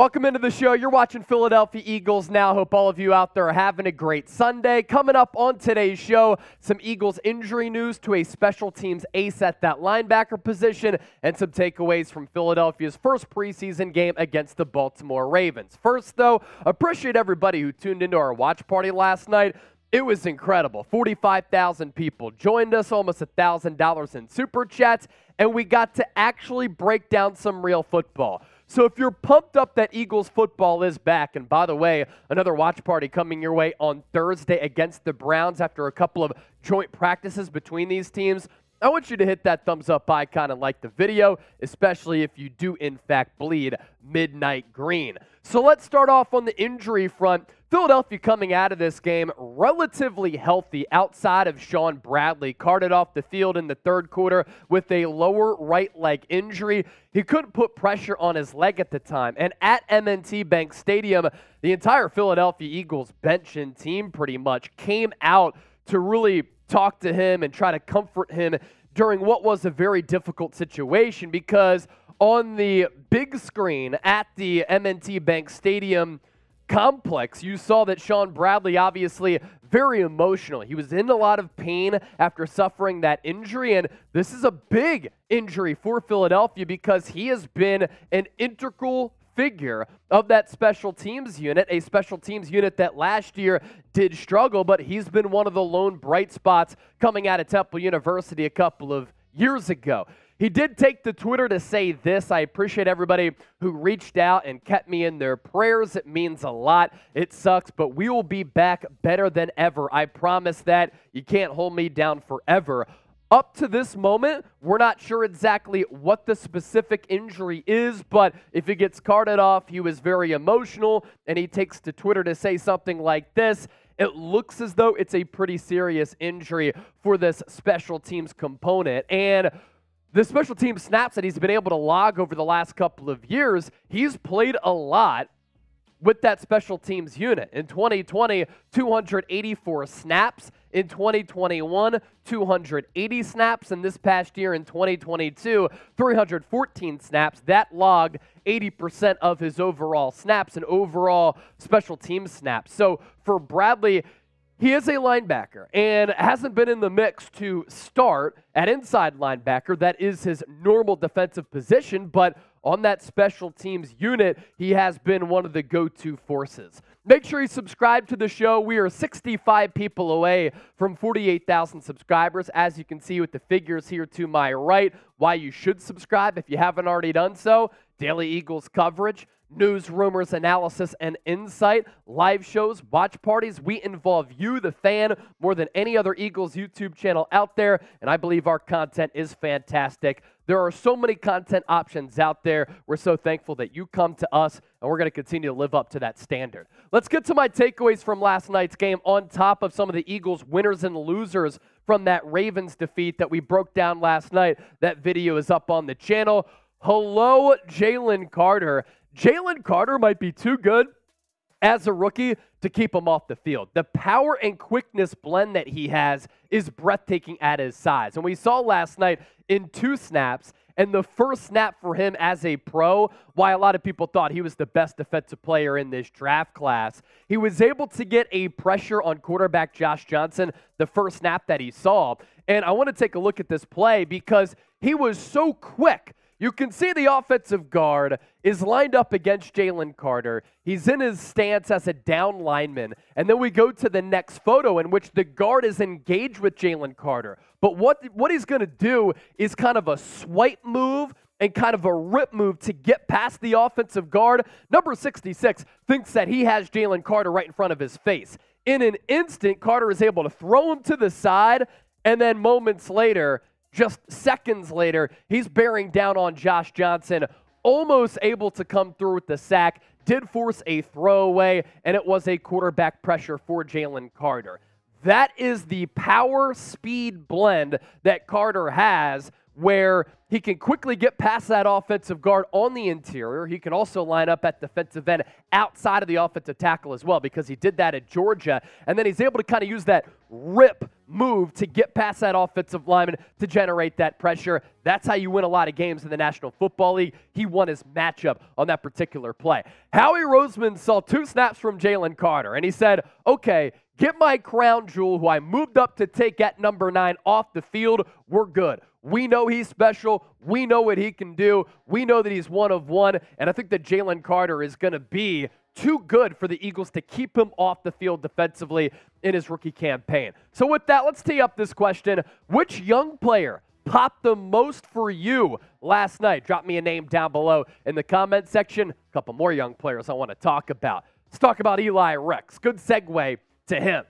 Welcome into the show. You're watching Philadelphia Eagles now. Hope all of you out there are having a great Sunday. Coming up on today's show, some Eagles injury news to a special teams ace at that linebacker position and some takeaways from Philadelphia's first preseason game against the Baltimore Ravens. First, though, appreciate everybody who tuned into our watch party last night. It was incredible. 45,000 people joined us, almost $1,000 in super chats, and we got to actually break down some real football. So if you're pumped up that Eagles football is back, and by the way, another watch party coming your way on Thursday against the Browns after a couple of joint practices between these teams. I want you to hit that thumbs up icon and like the video, especially if you do, in fact, bleed midnight green. So let's start off on the injury front. Philadelphia coming out of this game relatively healthy outside of Shaun Bradley, carted off the field in the third quarter with a lower right leg injury. He couldn't put pressure on his leg at the time. And at M&T Bank Stadium, the entire Philadelphia Eagles bench and team pretty much came out to really talk to him and try to comfort him during what was a very difficult situation because on the big screen at the M&T Bank Stadium complex, you saw that Shaun Bradley obviously very emotional. He was in a lot of pain after suffering that injury, and this is a big injury for Philadelphia because he has been an integral figure of that special teams unit, a special teams unit that last year did struggle, but he's been one of the lone bright spots coming out of Temple University a couple of years ago. He did take to Twitter to say this. I appreciate everybody who reached out and kept me in their prayers. It means a lot. It sucks, but we will be back better than ever. I promise that. You can't hold me down forever. Up to this moment, we're not sure exactly what the specific injury is, but if he gets carted off, he was very emotional and he takes to Twitter to say something like this. It looks as though it's a pretty serious injury for this special teams component. And the special team snaps that he's been able to log over the last couple of years, he's played a lot with that special teams unit. In 2020, 284 snaps. In 2021, 280 snaps. And this past year in 2022, 314 snaps. That logged 80% of his overall snaps and overall special team snaps. So for Bradley, he is a linebacker and hasn't been in the mix to start at inside linebacker. That is his normal defensive position, but on that special teams unit, he has been one of the go to forces. Make sure you subscribe to the show. We are 65 people away from 48,000 subscribers, as you can see with the figures here to my right. Why you should subscribe if you haven't already done so. Daily Eagles coverage news, rumors, analysis, and insight, live shows, watch parties. We involve you, the fan, more than any other Eagles YouTube channel out there, and I believe our content is fantastic. There are so many content options out there. We're so thankful that you come to us, and we're going to continue to live up to that standard. Let's get to my takeaways from last night's game on top of some of the Eagles' winners and losers from that Ravens defeat that we broke down last night. That video is up on the channel. Hello, Jalen Carter. Jalen Carter might be too good as a rookie to keep him off the field. The power and quickness blend that he has is breathtaking at his size. And we saw last night in two snaps, And the first snap for him as a pro, why a lot of people thought he was the best defensive player in this draft class, he was able to get a pressure on quarterback Josh Johnson the first snap that he saw. And I want to take a look at this play because he was so quick. You can see the offensive guard is lined up against Jalen Carter. He's in his stance as a down lineman. And then we go to the next photo in which the guard is engaged with Jalen Carter. But what, what he's going to do is kind of a swipe move and kind of a rip move to get past the offensive guard. Number 66 thinks that he has Jalen Carter right in front of his face. In an instant, Carter is able to throw him to the side, and then moments later, just seconds later, he's bearing down on Josh Johnson, almost able to come through with the sack, did force a throwaway, and it was a quarterback pressure for Jalen Carter. That is the power speed blend that Carter has where he can quickly get past that offensive guard on the interior. He can also line up at defensive end outside of the offensive tackle as well because he did that at Georgia. And then he's able to kind of use that rip move to get past that offensive lineman to generate that pressure. That's how you win a lot of games in the National Football League. He won his matchup on that particular play. Howie Roseman saw two snaps from Jalen Carter and he said, okay, get my crown jewel, who I moved up to take at number nine, off the field. We're good. We know he's special. We know what he can do. We know that he's one of one. And I think that Jalen Carter is going to be too good for the Eagles to keep him off the field defensively in his rookie campaign. So, with that, let's tee up this question Which young player popped the most for you last night? Drop me a name down below in the comment section. A couple more young players I want to talk about. Let's talk about Eli Ricks. Good segue to him.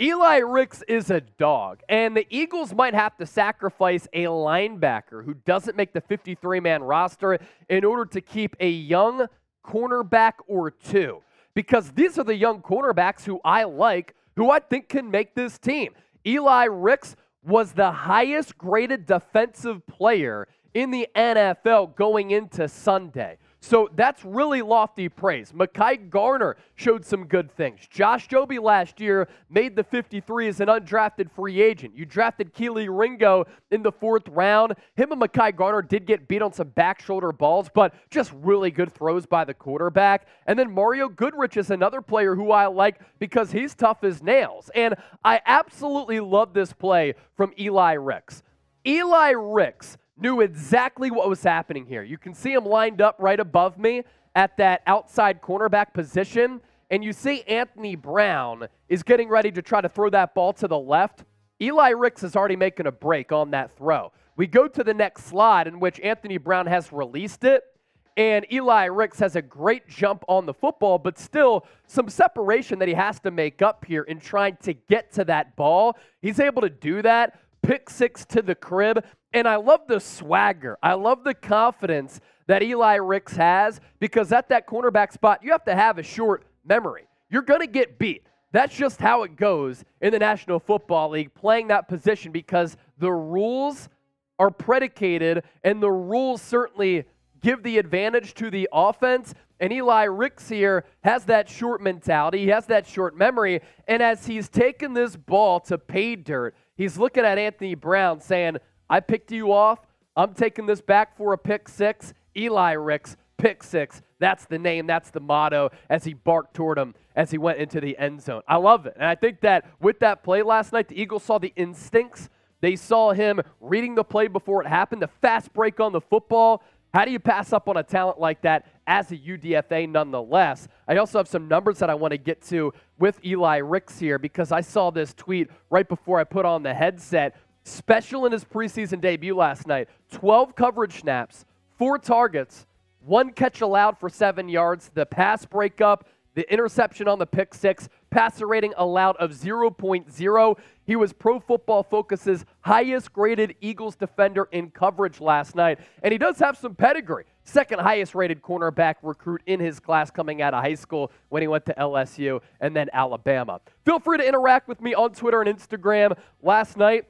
Eli Ricks is a dog, and the Eagles might have to sacrifice a linebacker who doesn't make the 53 man roster in order to keep a young cornerback or two. Because these are the young cornerbacks who I like, who I think can make this team. Eli Ricks was the highest graded defensive player in the NFL going into Sunday. So that's really lofty praise. Mekhi Garner showed some good things. Josh Jobe last year made the 53 as an undrafted free agent. You drafted Kelee Ringo in the fourth round. Him and Mekhi Garner did get beat on some back shoulder balls, but just really good throws by the quarterback. And then Mario Goodrich is another player who I like because he's tough as nails. And I absolutely love this play from Eli Ricks. Eli Ricks knew exactly what was happening here. You can see him lined up right above me at that outside cornerback position. And you see Anthony Brown is getting ready to try to throw that ball to the left. Eli Ricks is already making a break on that throw. We go to the next slide in which Anthony Brown has released it. And Eli Ricks has a great jump on the football, but still some separation that he has to make up here in trying to get to that ball. He's able to do that, pick six to the crib. And I love the swagger. I love the confidence that Eli Ricks has because at that cornerback spot, you have to have a short memory. You're going to get beat. That's just how it goes in the National Football League, playing that position because the rules are predicated and the rules certainly give the advantage to the offense. And Eli Ricks here has that short mentality, he has that short memory. And as he's taken this ball to pay dirt, he's looking at Anthony Brown saying, I picked you off. I'm taking this back for a pick six. Eli Ricks, pick six. That's the name, that's the motto as he barked toward him as he went into the end zone. I love it. And I think that with that play last night, the Eagles saw the instincts. They saw him reading the play before it happened, the fast break on the football. How do you pass up on a talent like that as a UDFA nonetheless? I also have some numbers that I want to get to with Eli Ricks here because I saw this tweet right before I put on the headset Special in his preseason debut last night 12 coverage snaps, four targets, one catch allowed for seven yards, the pass breakup, the interception on the pick six, passer rating allowed of 0.0. He was Pro Football Focus's highest graded Eagles defender in coverage last night. And he does have some pedigree. Second highest rated cornerback recruit in his class coming out of high school when he went to LSU and then Alabama. Feel free to interact with me on Twitter and Instagram. Last night,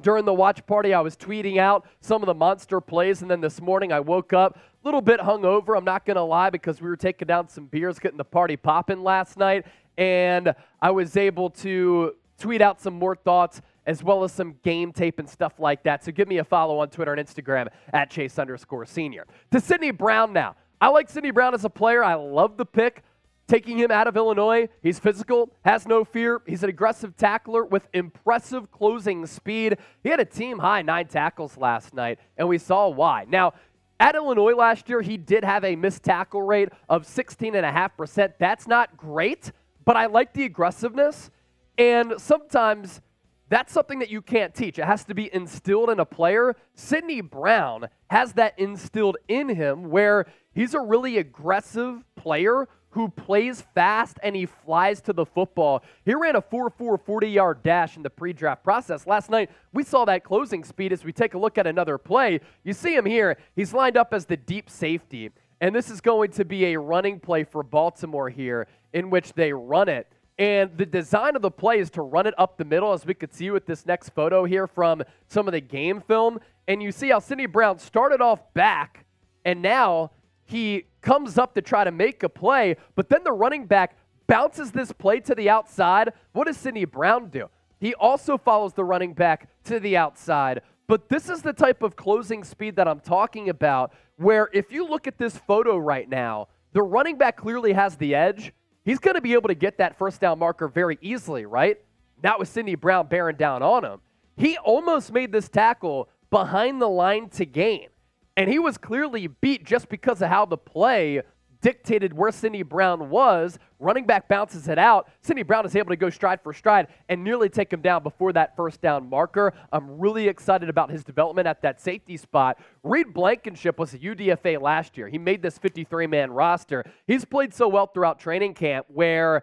during the watch party, I was tweeting out some of the monster plays, and then this morning I woke up a little bit hungover. I'm not going to lie because we were taking down some beers, getting the party popping last night, and I was able to tweet out some more thoughts as well as some game tape and stuff like that. So give me a follow on Twitter and Instagram at Chase underscore senior. To Sydney Brown now. I like Sydney Brown as a player. I love the pick taking him out of Illinois. He's physical, has no fear. He's an aggressive tackler with impressive closing speed. He had a team high nine tackles last night, and we saw why. Now, at Illinois last year, he did have a missed tackle rate of 16.5%. That's not great, but I like the aggressiveness. And sometimes that's something that you can't teach. It has to be instilled in a player. Sydney Brown has that instilled in him where he's a really aggressive player who plays fast and he flies to the football. He ran a 4 4 40 yard dash in the pre draft process. Last night, we saw that closing speed as we take a look at another play. You see him here. He's lined up as the deep safety. And this is going to be a running play for Baltimore here in which they run it. And the design of the play is to run it up the middle, as we could see with this next photo here from some of the game film. And you see how Sydney Brown started off back, and now he comes up to try to make a play, but then the running back bounces this play to the outside. What does Sydney Brown do? He also follows the running back to the outside. But this is the type of closing speed that I'm talking about, where if you look at this photo right now, the running back clearly has the edge. He's going to be able to get that first down marker very easily, right? Not with Sydney Brown bearing down on him. He almost made this tackle behind the line to gain. And he was clearly beat just because of how the play dictated where Sydney Brown was. Running back bounces it out. Sydney Brown is able to go stride for stride and nearly take him down before that first down marker. I'm really excited about his development at that safety spot. Reed Blankenship was a UDFA last year. He made this 53 man roster. He's played so well throughout training camp where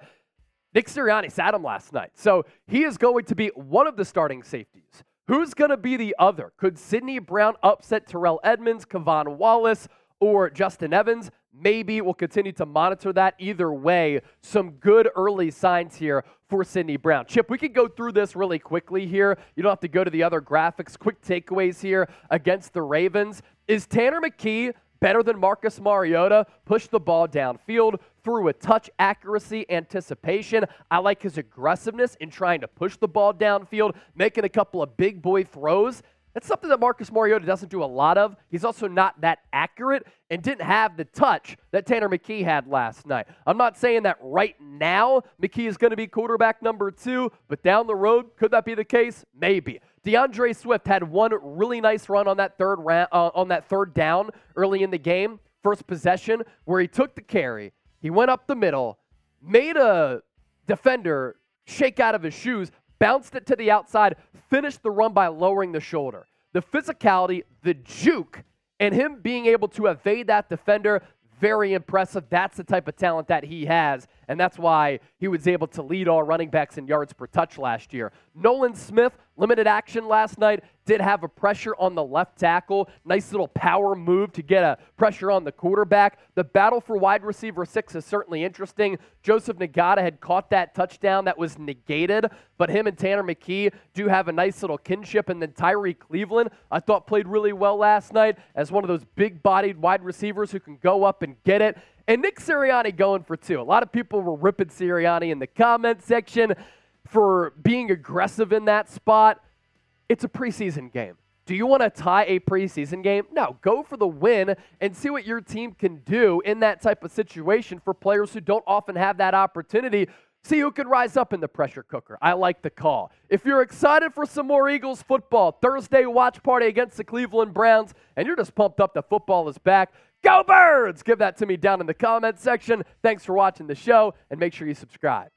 Nick Sirianni sat him last night. So he is going to be one of the starting safeties. Who's going to be the other? Could Sydney Brown upset Terrell Edmunds, K'Von Wallace, or Justin Evans? Maybe we'll continue to monitor that. Either way, some good early signs here for Sydney Brown. Chip, we could go through this really quickly here. You don't have to go to the other graphics. Quick takeaways here against the Ravens. Is Tanner McKee better than Marcus Mariota, Push the ball downfield through a touch accuracy anticipation. I like his aggressiveness in trying to push the ball downfield, making a couple of big boy throws. That's something that Marcus Mariota doesn't do a lot of. He's also not that accurate and didn't have the touch that Tanner McKee had last night. I'm not saying that right now McKee is going to be quarterback number two, but down the road, could that be the case? Maybe. D'Andre Swift had one really nice run on that third round, uh, on that third down early in the game, first possession, where he took the carry, he went up the middle, made a defender shake out of his shoes, bounced it to the outside, finished the run by lowering the shoulder. The physicality, the juke, and him being able to evade that defender, very impressive. That's the type of talent that he has, and that's why he was able to lead all running backs in yards per touch last year. Nolan Smith, limited action last night, did have a pressure on the left tackle. Nice little power move to get a pressure on the quarterback. The battle for wide receiver six is certainly interesting. Joseph Ngata had caught that touchdown that was negated, but him and Tanner McKee do have a nice little kinship. And then Tyrie Cleveland, I thought played really well last night as one of those big bodied wide receivers who can go up and get it. And Nick Sirianni going for two. A lot of people were ripping Sirianni in the comment section for being aggressive in that spot. It's a preseason game. Do you want to tie a preseason game? No, go for the win and see what your team can do in that type of situation for players who don't often have that opportunity. See who can rise up in the pressure cooker. I like the call. If you're excited for some more Eagles football, Thursday watch party against the Cleveland Browns, and you're just pumped up that football is back, go Birds! Give that to me down in the comment section. Thanks for watching the show, and make sure you subscribe.